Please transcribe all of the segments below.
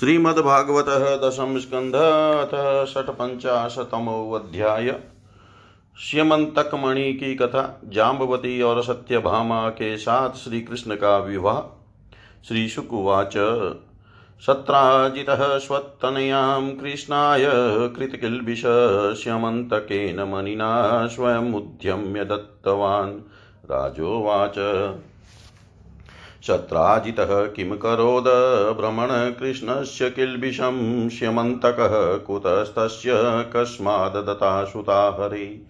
श्रीमद्भागवत दशम स्कंध अथ षटपंचाशतमोध्याय श्यमंतक मणि की कथा जाम्बवती और सत्यभामा के साथ श्री कृष्ण का विवाह। श्री शुकुवाच सत्राजितः स्वत्तनयां कृष्णाय कृतकिल्बिष श्यमन्तकेन मणिना स्वयमुद्यम्य दत्तवान्। राजोवाच शत्राजितः किं करोद? भ्रमण कृष्णस्य किल्बिषं श्यमन्तकः कुतस्तस्य कस्माददताशुता हरि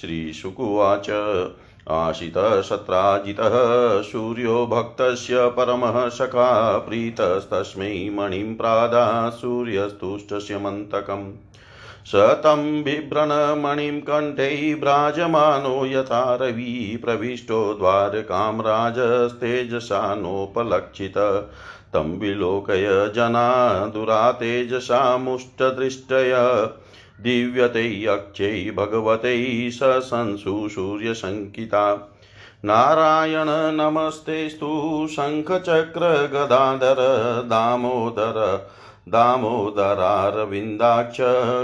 श्रीशुकुवाच आशितशत्राजितः सूर्यो भक्तस्य परमः सखा, प्रीतस्तस्मै मणिं प्रादा सूर्यस्तुष्टस्यमन्तकम् स तं बिभ्रणमणिं कण्ठै भ्राजमानो यथा रवि प्रविष्टो द्वारकां राजस्तेजसा नोपलक्षित तं विलोकय जना दुरातेजसामुष्टदृष्टय दिव्यतै अक्षै भगवतै ससंसु सूर्यशङ्किता नारायण नमस्तेस्तु शङ्खचक्रगदाधर दामोदर। दामोदरारविन्दाक्ष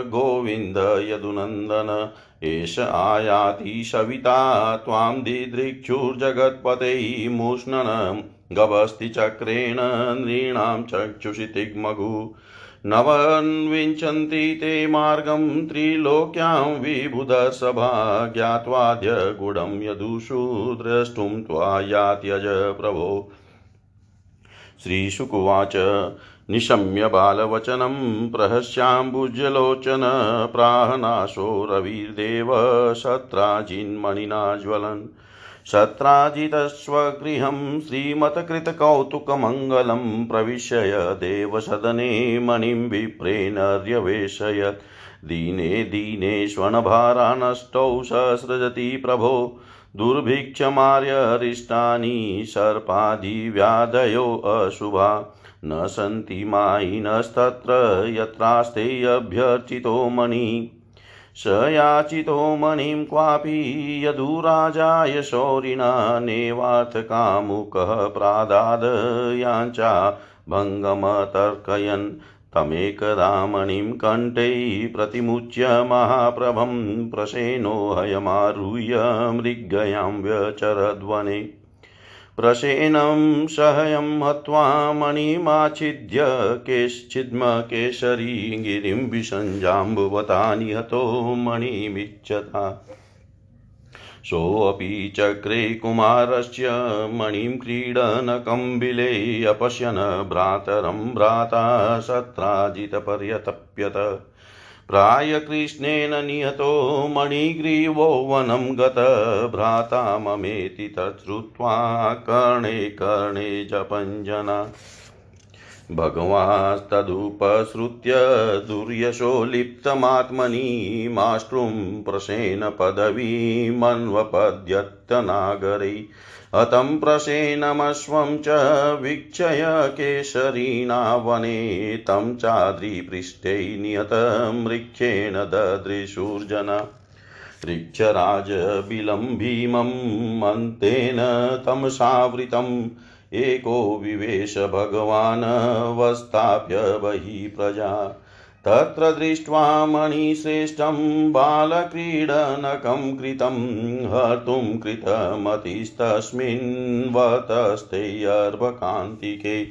गोविन्द यदुनन्दन, एष आयाति सविता त्वां दिदृक्षुर्जगत्पते मूष्णनं गभस्तिचक्रेण नृणां चक्षुषि तिग्मगु। नवन्विञ्चन्ति ते मार्गं त्रिलोक्यां विबुधसभा ज्ञात्वाद्य गुडं यदुषु द्रष्टुं त्वायात्यज प्रभो। श्रीशुकुवाच निशम्य बालवचनं प्रहस्याम्बुजलोचन प्राहनाशो रविर्देव शत्राजिन्मणिना ज्वलन् शत्राजितस्वगृहं श्रीमत्कृतकौतुकमङ्गलं प्रविश्य देवसदने मणिं विप्रेणर्यवेशयत् दीने दीने दीनेष्वणभारानष्टौ सहस्रजति प्रभो, दुर्भिक्षमार्यरिष्टानि सर्पादिव्याधयो अशुभा। न सन्ति मायिनस्तत्र यत्रास्ते अभ्यर्चितो मणि। स याचितो मणिं क्वापि यदुराजाय शौरिणा नेवार्थकामुकः प्रादाद याञ्चा भङ्गमतर्कयन्। तमेकदा मणिं कण्ठै प्रतिमुच्य महाप्रभं प्रसेनो हयमारुह्य मृग्गयां व्यचरध्वने। प्रसेनं सहयं हत्वा मणिमाच्छिद्य केश्चिद्म केशरी गिरिं विसञ्जाम्बुवता निहतो मणिमिच्छता। सोऽपि चक्रे कुमारस्य मणिं क्रीडनकम्बिले अपश्यन् भ्रातरं भ्राता सत्राजितपर्यतप्यत प्रायकृष्णेन नियतो मणिग्रीवो वनं गत भ्राता ममेति तच्छ्रुत्वा कर्णे कर्णे जपञ्जना। भगवास्तदुपसृत्य दुर्यशो लिप्तमात्मनि माष्ट्रुं प्रसेन पदवीमन्वपद्यत्तनागरै। हतं प्रसेनमश्वं च वीक्षय केशरीणा वने तं चाद्रिपृष्ठे नियतमृक्षेण ददृशुर्जना ऋक्षराजबिलं भीमं मन्तेन तमसावृतम्। एको विवेश भगवान् वस्ताप्य बहिः प्रजा। तत्र दृष्ट्वा मणिश्रेष्ठं बालक्रीडनकं कृतं हर्तुं कृतमतिस्तस्मिन्वतस्तेऽर्भकान्तिके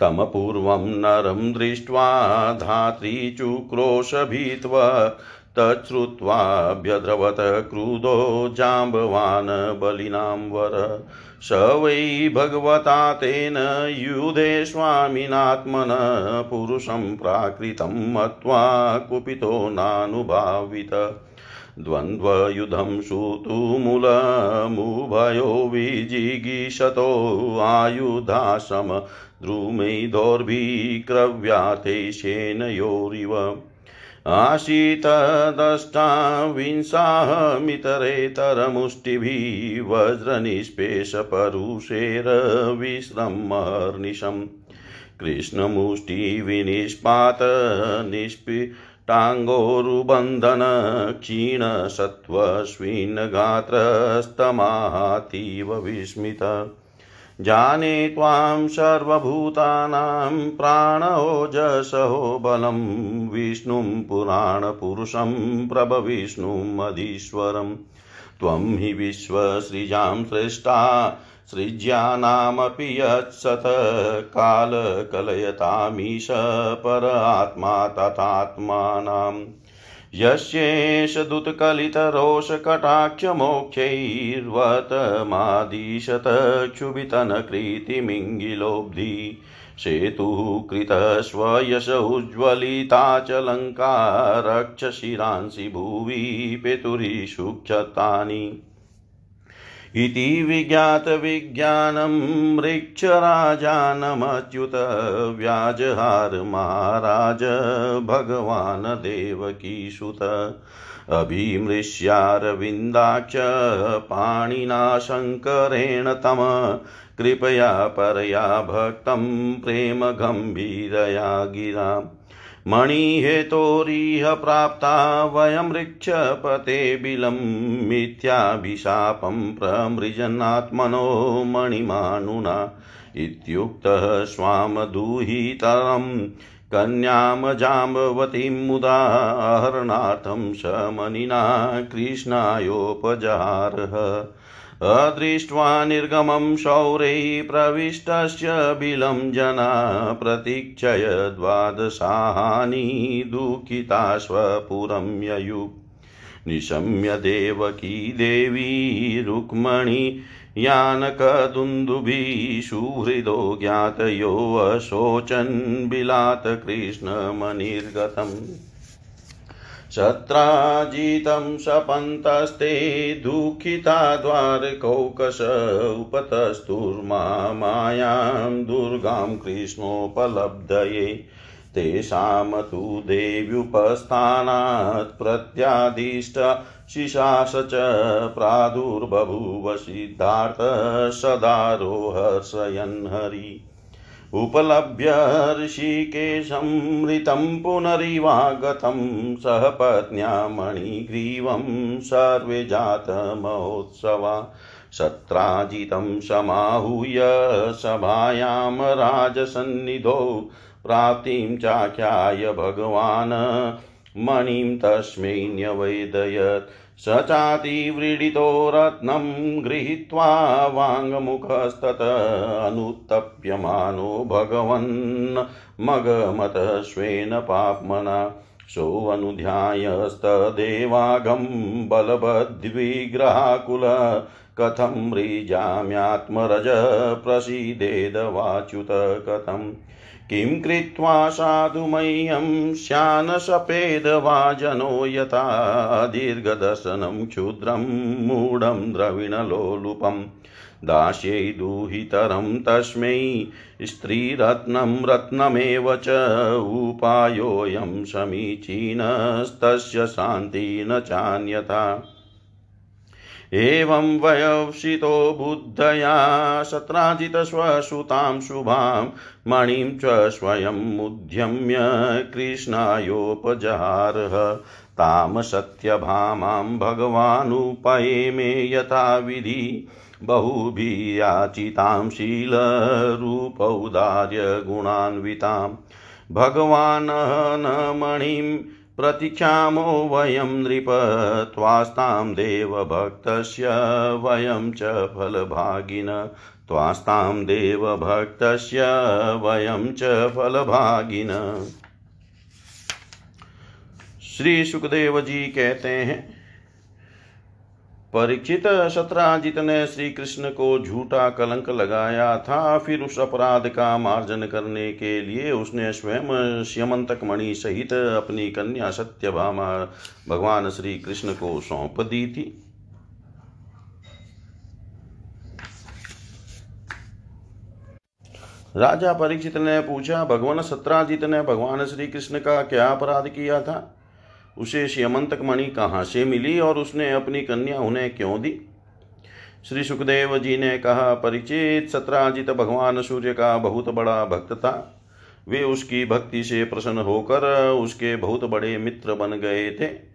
तमपूर्वं नरं दृष्ट्वा धात्रीचुक्रोशभीत्व तच्छ्रुत्वाभ्यद्रवत क्रुधो जाम्बवान् बलिनां वर। स वै भगवता तेन युधे स्वामिनात्मन पुरुषं प्राकृतं मत्वा कुपितो नानुभावित। द्वन्द्वयुधं सुतुमुलमुभयो विजिगीषतो आयुधाशम द्रुमै दौर्भिक्रव्यातेशेन योरिव आशीतदष्टाविंशाहमितरेतरमुष्टिभिः वज्रनिष्पेषपरुषेरविश्रमर्निशम् कृष्णमुष्टिविनिष्पात निष्पिटाङ्गोरुबन्धन क्षीणसत्त्वस्विन्गात्रस्तमातीव विस्मित। जाने त्वां सर्वभूतानां प्राणोजसहो बलं विष्णुं पुराणपुरुषं प्रभविष्णुमधीश्वरम् त्वं हि विश्वसृजां सृष्टा सृज्यानामपि यत्सत, कालकलयतामीश पर आत्मा तथात्मानाम्। यस्येष दुत्कलितरोषकटाक्षमोक्षैर्वतमादिशत क्षुभितनकृतिमिङ्गिलोब्धि सेतुः कृतस्वयश उज्ज्वलिता च लङ्का रक्षशिरांसि भुवि पेतुरीषुक्षतानि। इति विज्ञातविज्ञानं मृक्षराजानमच्युत व्याजहार महाराज भगवान् देवकीसुत अभिमृश्यारविन्दाक्ष पाणिना शङ्करेण तम। कृपया परया भक्तं प्रेमगम्भीरया गिराम्। मणिहेतोरिह प्राप्ता वयं ऋक्षपते बिलं मिथ्याभिशापं प्रमृजन्नात्मनो मणिमानुना। इत्युक्तः स्वामदूहितरं कन्यां जाम्बवतीं मुदा हरणार्थं स मणिना कृष्णायोपजारः अदृष्ट्वा निर्गमं शौर्यै प्रविष्टस्य बिलं जना प्रतीक्षय द्वादशाहानि दुःखिता स्वपुरं ययु। निशम्य देवकी देवी रुक्मणी यानकदुन्दुभिः सुहृदो ज्ञातयोऽशोचन् बिलात् कृष्णमनिर्गतम् शत्राजितं सपन्तस्ते दुःखिता द्वारकौकश उपतस्तुर्मायां दुर्गां कृष्णोपलब्धये। तेषां तु देव्युपस्थानात् प्रत्यादिष्ट शिशास च प्रादुर्बभूव सिद्धार्थ सदारोहर्षयन् हरि। उपलभ्य ऋषिकेशमृतं पुनरिवागतं सह पत्न्या मणिग्रीवं सर्वे जातमहोत्सवा सत्राजितं समाहूय सभायां राजसन्निधौ प्राप्तिं चाख्याय भगवान् मणिं तस्मै न्यवेदयत् स चातिव्रीडितो रत्नं गृहीत्वा वाङ्मुखस्तत अनुत्तप्यमानो भगवन् मगमतः स्वेन पाप्मना। सोऽनुध्यायस्तदेवागं बलवद्विग्रहाकुल कथं मृजाम्यात्मरज प्रसीदेदवाच्युत कथम्। किं कृत्वा साधु मह्यं श्यानसपेदवाजनो यथा दीर्घदर्शनं क्षुद्रं मूढं द्रविणलोलुपम् दास्यै दुहितरं तस्मै स्त्रीरत्नं रत्नमेव च उपायोऽयं समीचीनस्तस्य शान्ति न चान्यथा। एवं वयवसितो बुद्धया सत्राजितस्वसुतां शुभां मणिं च स्वयमुद्यम्य कृष्णायोपजहारः तां सत्यभामां भगवानुपयेमे यथाविधि। बहुभियाचितां शीलरूपौदार्यगुणान्वितां भगवान् न मणिं प्रतीक्षामो वयं नृप त्वास्तां देवभक्तस्य वयं च फलभागिन। त्वास्तां देवभक्तस्य वयं च फलभागिन। श्री सुखदेव जी कहते हैं परीक्षित सत्राजित ने श्री कृष्ण को झूठा कलंक लगाया था, फिर उस अपराध का मार्जन करने के लिए उसने स्वयं श्यमंतक मणि सहित अपनी कन्या सत्यभामा भगवान श्री कृष्ण को सौंप दी थी। राजा परीक्षित ने पूछा, भगवान सत्राजित ने भगवान श्री कृष्ण का क्या अपराध किया था? उसे श्यमंतक मणि कहाँ से मिली और उसने अपनी कन्या उन्हें क्यों दी? श्री सुखदेव जी ने कहा, परिचित सत्राजित भगवान सूर्य का बहुत बड़ा भक्त था। वे उसकी भक्ति से प्रसन्न होकर उसके बहुत बड़े मित्र बन गए थे।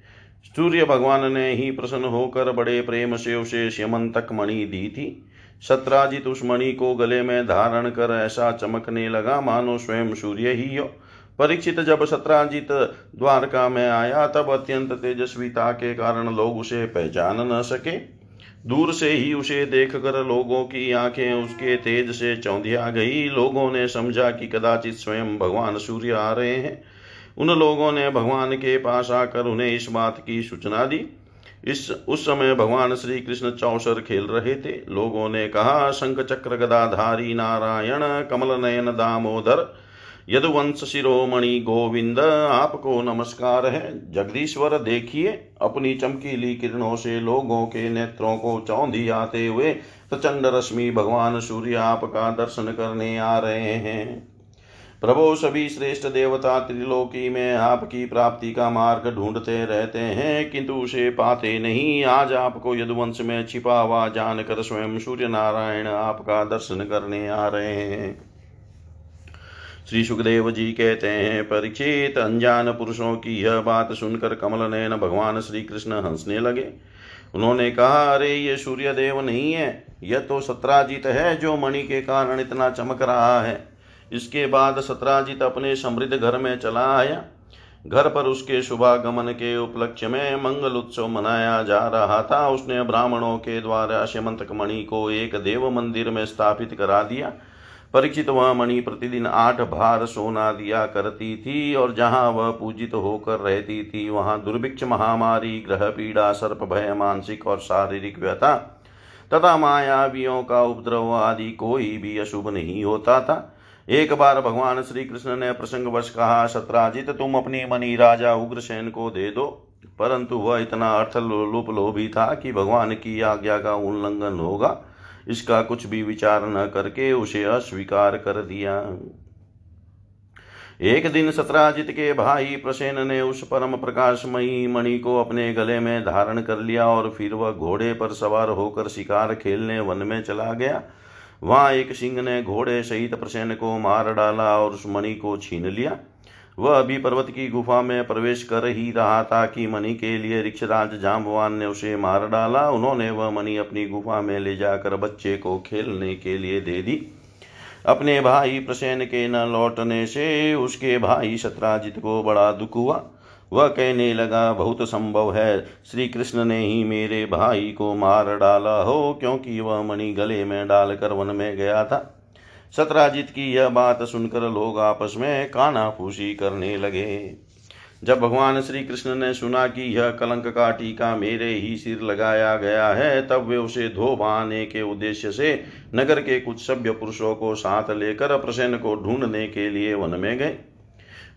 सूर्य भगवान ने ही प्रसन्न होकर बड़े प्रेम से उसे श्यमंतक मणि दी थी सत्राजित उस मणि को गले में धारण कर ऐसा चमकने लगा मानो स्वयं सूर्य ही हो परीक्षित जब सत्राजित द्वारका में आया तब अत्यंत तेजस्विता के कारण लोग उसे पहचान न सके दूर से ही उसे देख कर लोगों की आँखें उसके तेज से चौंधिया गई लोगों ने समझा कि कदाचित स्वयं भगवान सूर्य आ रहे हैं उन लोगों ने भगवान के पास आकर उन्हें इस बात की सूचना दी। इस, उस समय भगवान श्री कृष्ण चौसर खेल रहे थे। लोगों ने कहा, शंख चक्र गदाधारी नारायण, कमल नयन दामोदर, यदुवंश शिरोमणि गोविंद, आपको नमस्कार है। जगदीश्वर, देखिए, अपनी चमकीली किरणों से लोगों के नेत्रों को चौंधी आते हुए प्रचंड रश्मि भगवान सूर्य आपका दर्शन करने आ रहे हैं। प्रभो सभी श्रेष्ठ देवता त्रिलोकी में आपकी प्राप्ति का मार्ग ढूंढते रहते हैं, किंतु उसे पाते नहीं। आज आपको यदुवंश में छिपा हुआ जानकर स्वयं सूर्य नारायण आपका दर्शन करने आ रहे हैं। श्री सुखदेव जी कहते हैं परीक्षित अनजान पुरुषों की यह बात सुनकर कमल नयन भगवान श्री कृष्ण हंसने लगे। उन्होंने कहा, अरे, ये सूर्य देव नहीं है। यह तो सत्राजित है जो मणि के कारण इतना चमक रहा है। इसके बाद सत्राजित अपने समृद्ध घर में चला आया। घर पर उसके शुभागमन के उपलक्ष्य में मंगल उत्सव मनाया जा रहा था। उसने ब्राह्मणों के द्वारा श्यमंतक मणि को एक देव मंदिर में स्थापित करा दिया। परीक्षित वह मणि प्रतिदिन आठ भार सोना दिया करती थी और जहाँ वह पूजित होकर रहती थी, वहाँ दुर्भिक्ष महामारी ग्रह पीड़ा सर्प भय, मानसिक और शारीरिक व्यथा तथा मायावियों का उपद्रव आदि कोई भी अशुभ नहीं होता था। एक बार भगवान श्री कृष्ण ने प्रसंग प्रसंगवश कहा सत्राजित तुम अपनी मनी राजा उग्रसेन को दे दो। परंतु वह इतना अर्थ लोप लोभी था कि भगवान की आज्ञा का उल्लंघन होगा। इसका कुछ भी विचार न करके उसे अस्वीकार कर दिया। एक दिन सत्राजित के भाई प्रसेन ने उस परम प्रकाशमयी मणि को अपने गले में धारण कर लिया और फिर वह घोड़े पर सवार होकर शिकार खेलने वन में चला गया। वहाँ एक सिंह ने घोड़े सहित प्रसेन को मार डाला और उस मणि को छीन लिया। वह अभी पर्वत की गुफा में प्रवेश कर ही रहा था कि मणि के लिए ऋक्षराज जाम्बवान ने उसे मार डाला। उन्होंने वह मणि अपनी गुफा में ले जाकर बच्चे को खेलने के लिए दे दी। अपने भाई प्रसेन के न लौटने से उसके भाई सत्राजित को बड़ा दुख हुआ। वह कहने लगा, बहुत संभव है श्री कृष्ण ने ही मेरे भाई को मार डाला हो, क्योंकि वह मणि गले में डालकर वन में गया था। सतराजित की यह बात सुनकर लोग आपस में काना फूसी करने लगे। जब भगवान श्री कृष्ण ने सुना कि यह कलंक का टीका मेरे ही सिर लगाया गया है, तब वे उसे धो बहाने के उद्देश्य से नगर के कुछ सभ्य पुरुषों को साथ लेकर प्रसन्न को ढूँढने के लिए वन में गए।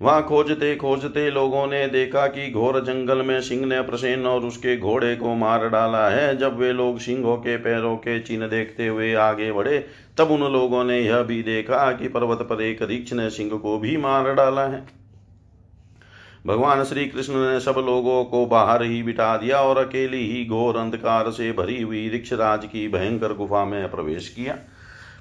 वहाँ खोजते खोजते लोगों ने देखा कि घोर जंगल में सिंह ने प्रसेन और उसके घोड़े को मार डाला है। जब वे लोग सिंहों के पैरों के चिन्ह देखते हुए आगे बढ़े, तब उन लोगों ने यह भी देखा कि पर्वत पर एक रीक्ष ने सिंह को भी मार डाला है। भगवान श्री कृष्ण ने सब लोगों को बाहर ही बिठा दिया और अकेली ही घोर अंधकार से भरी हुई ऋक्षराज की भयंकर गुफा में प्रवेश किया।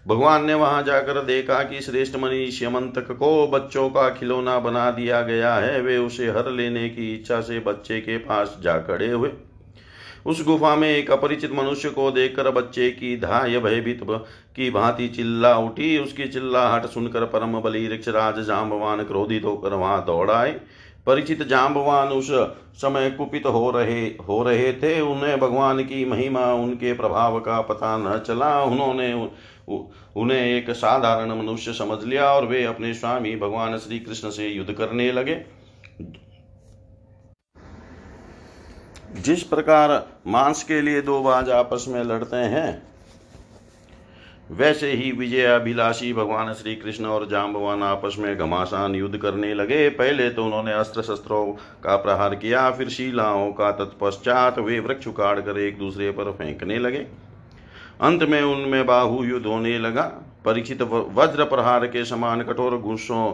भगवान ने वहाँ जाकर देखा कि श्रेष्ठ मनी श्यमंतक को बच्चों का खिलौना बना दिया गया है। वे उसे हर लेने की इच्छा से बच्चे के पास जा खड़े हुए। उस गुफा में एक अपरिचित मनुष्य को देखकर बच्चे की धाय भयभीत की भांति चिल्ला उठी। उसकी चिल्लाहट सुनकर परम बली ऋक्षराज जाम्बवान क्रोधित होकर वहाँ दौड़ आए। परिचित जाम्बवान उस समय कुपित हो रहे हो रहे थे। उन्हें भगवान की महिमा, उनके प्रभाव का पता न चला। उन्होंने उन्हें एक साधारण मनुष्य समझ लिया और वे अपने स्वामी भगवान श्री कृष्ण से युद्ध करने लगे। जिस प्रकार मांस के लिए दो बाज आपस में लड़ते हैं, वैसे ही विजयाभिलाषी भगवान श्री कृष्ण और जाम्बवान आपस में घमासान युद्ध करने लगे। पहले तो उन्होंने अस्त्र शस्त्रों का प्रहार किया, फिर शिलाओं का तत्पश्चात वे वृक्ष उखाड़ कर एक दूसरे पर फेंकने लगे। अंत में उनमें बाहु युद्ध होने लगा। परीक्षित वज्र प्रहार के समान कठोर गुस्सों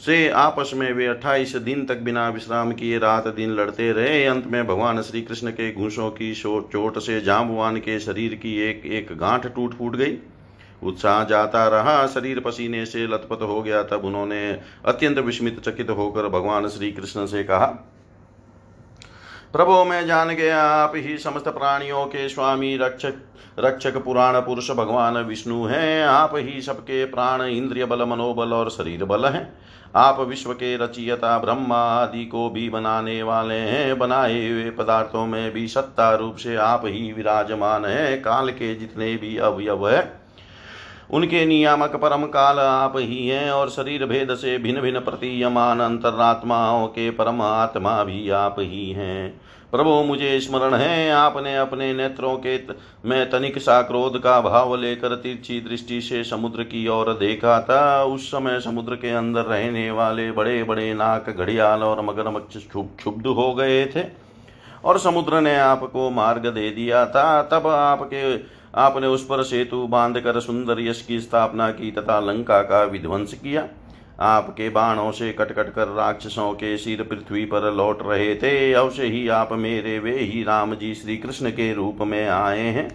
से आपस में वे अट्ठाईस दिन तक बिना विश्राम किए रात दिन लड़ते रहे। अंत में भगवान श्री कृष्ण के घूसों की चोट से जाम्बवान के शरीर की एक एक गांठ टूट फूट गई। उत्साह जाता रहा। शरीर पसीने से लथपथ हो गया। तब उन्होंने अत्यंत विस्मित चकित होकर भगवान श्री कृष्ण से कहा प्रभो, मैं जान गया, आप ही समस्त प्राणियों के स्वामी रक्षक रक्षक पुराण पुरुष भगवान विष्णु हैं। आप ही सबके प्राण, इंद्रिय बल, मनोबल और शरीर बल हैं। आप विश्व के रचियता, ब्रह्मा आदि को भी बनाने वाले हैं। बनाए हुए पदार्थों में भी सत्ता रूप से आप ही विराजमान हैं। काल के जितने भी अवयव है उनके नियामक परम काल आप ही हैं और शरीर भेद से भिन्न भिन्न प्रतीयमान अंतरात्माओं के परमात्मा भी आप ही हैं। प्रभु, मुझे स्मरण है, आपने अपने नेत्रों के में तनिक सा क्रोध का भाव लेकर तिरछी दृष्टि से समुद्र की ओर देखा था। उस समय समुद्र के अंदर रहने वाले बड़े बड़े नाक घड़ियाल और मगरमच्छ क्षुब्ध हो गए थे और समुद्र ने आपको मार्ग दे दिया था। तब आपके आपने उस पर सेतु बांधकर सुंदर यश की स्थापना की तथा लंका का विध्वंस किया। आपके बाणों से कटकट कर राक्षसों के सिर पृथ्वी पर लौट रहे थे। अवश्य ही आप मेरे वे ही राम जी श्री कृष्ण के रूप में आए हैं।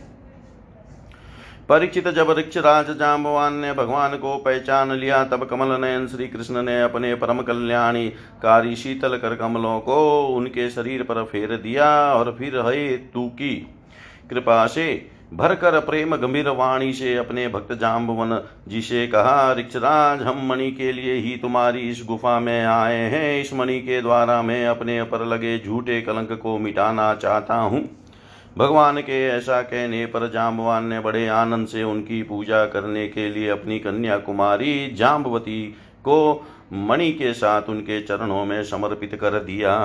परीक्षित जब राज जाम्बवान ने भगवान को पहचान लिया। तब कमल नयन श्री कृष्ण ने अपने परम कल्याणी कारी शीतल कर कमलों को उनके शरीर पर फेर दिया और फिर हे तू की कृपा से भरकर प्रेम गंभीर वाणी से अपने भक्त जाम्बवन जी से कहा, ऋक्षराज, हम मणि के लिए ही तुम्हारी इस गुफा में आए हैं। इस मणि के द्वारा मैं अपने पर लगे झूठे कलंक को मिटाना चाहता हूँ। भगवान के ऐसा कहने पर जाम्बवान ने बड़े आनंद से उनकी पूजा करने के लिए अपनी कन्या कुमारी जाम्बवती को मणि के साथ उनके चरणों में समर्पित कर दिया।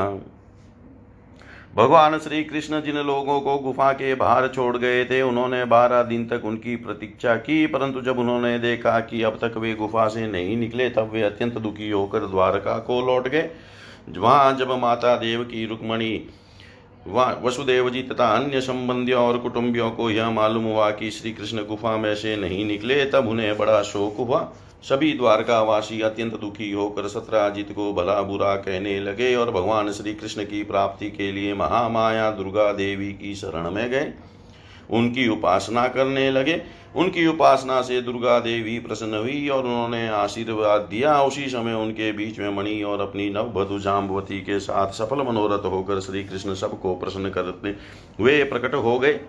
भगवान श्री कृष्ण जिन लोगों को गुफा के बाहर छोड़ गए थे, उन्होंने बारह दिन तक उनकी प्रतीक्षा की, परंतु जब उन्होंने देखा कि अब तक वे गुफा से नहीं निकले, तब वे अत्यंत दुखी होकर द्वारका को लौट गए। वहाँ जब माता देव की रुक्मणी वसुदेव जी तथा अन्य संबंधियों और कुटुंबियों को यह मालूम हुआ कि श्री कृष्ण गुफा में से नहीं निकले, तब उन्हें बड़ा शोक हुआ। सभी द्वारकावासी अत्यंत दुखी होकर सत्राजित को भला बुरा कहने लगे और भगवान श्री कृष्ण की प्राप्ति के लिए महामाया दुर्गा देवी की शरण में गए। उनकी उपासना करने लगे। उनकी उपासना से दुर्गा देवी प्रसन्न हुई और उन्होंने आशीर्वाद दिया। उसी समय उनके बीच में मणि और अपनी नवभधु जाम्बवती के साथ सफल मनोरथ होकर श्री कृष्ण सबको प्रसन्न करते वे प्रकट हो गए।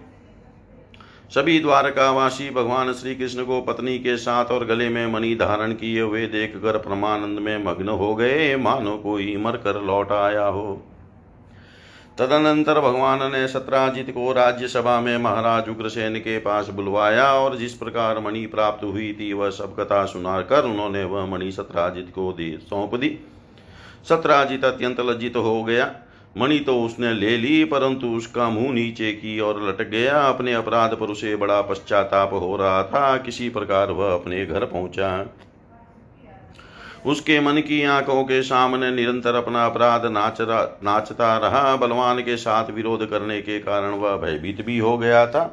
सभी द्वारकावासी भगवान श्री कृष्ण को पत्नी के साथ और गले में मणि धारण किए हुए देख कर परमानंद में मग्न हो गए। मानो कोई मर कर लौट आया हो। तदनंतर भगवान ने सत्राजित को राज्यसभा में महाराज उग्रसेन के पास बुलवाया और जिस प्रकार मणि प्राप्त हुई थी, वह सब कथा सुनाकर उन्होंने वह मणि सत्राजित को दे सौंप दी। सत्राजित अत्यंत लज्जित हो गया। मणि तो उसने ले ली, परंतु उसका मुँह नीचे की ओर लटक गया। अपने अपराध पर उसे बड़ा पश्चाताप हो रहा था। किसी प्रकार वह अपने घर पहुँचा। उसके मन की आँखों के सामने निरंतर अपना अपराध नाच रहा नाचता रहा। बलवान के साथ विरोध करने के कारण वह भयभीत भी हो गया था।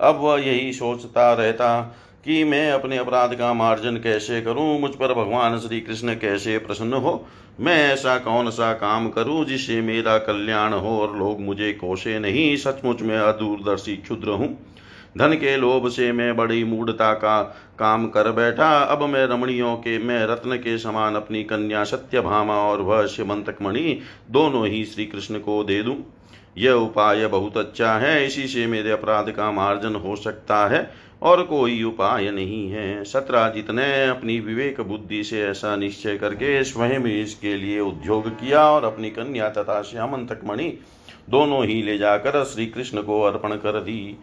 अब वह यही सोचता रहता कि मैं अपने अपराध का मार्जन कैसे करूँ? मुझ पर भगवान श्री कृष्ण कैसे प्रसन्न हो? मैं ऐसा कौन सा काम करूँ जिससे मेरा कल्याण हो और लोग मुझे कोसे नहीं? सचमुच में अदूरदर्शी क्षुद्र हूँ। धन के लोभ से मैं बड़ी मूढ़ता का काम कर बैठा। अब मैं रमणियों के, मैं रत्न के समान अपनी कन्या सत्यभामा और वह शिवंतक मणि दोनों ही श्री कृष्ण को दे दूँ। यह उपाय बहुत अच्छा है। इसी से मेरे अपराध का मार्जन हो सकता है। और कोई उपाय नहीं है। सत्राजित ने अपनी विवेक बुद्धि से ऐसा निश्चय करके स्वयं इसके लिए उद्योग किया और अपनी कन्या तथा श्यामंतक मणि दोनों ही ले जाकर श्री कृष्ण को अर्पण कर दी।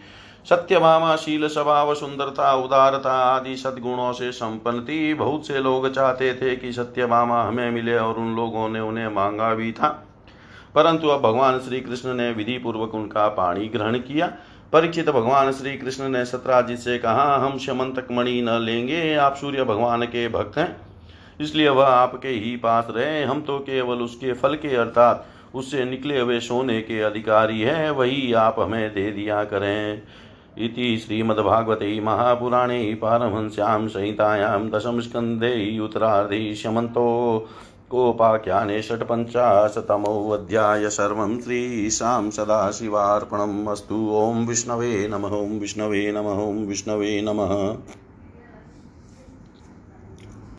सत्यभामा शील स्वभाव, सुंदरता, उदारता आदि सद्गुणों से संपन्न थी। बहुत से लोग चाहते थे कि सत्यभामा हमें मिले और उन लोगों ने उन्हें मांगा भी था। परंतु अब भगवान श्री कृष्ण ने विधि पूर्वक उनका पाणी ग्रहण किया। परीक्षित भगवान श्री कृष्ण ने सत्राजित से कहा, हम शमंतक मणि न लेंगे, आप सूर्य भगवान के भक्त हैं। इसलिए वह आपके ही पास रहे। हम तो केवल उसके फल के अर्थात उससे निकले हुए सोने के अधिकारी हैं। वही आप हमें दे दिया करें। इति श्रीमद्भागवते महापुराणे पारमहंस्यां संहितायां स्कन्धे उत्तरार्धे शमन्तो। कोपाख्याने षट्पञ्चाशतमोऽध्याय सर्वं श्रीशां सदाशिवार्पणम् अस्तु। ॐ विष्णवे नमः, ॐ विष्णवे नमः, ॐ विष्णवे नमः।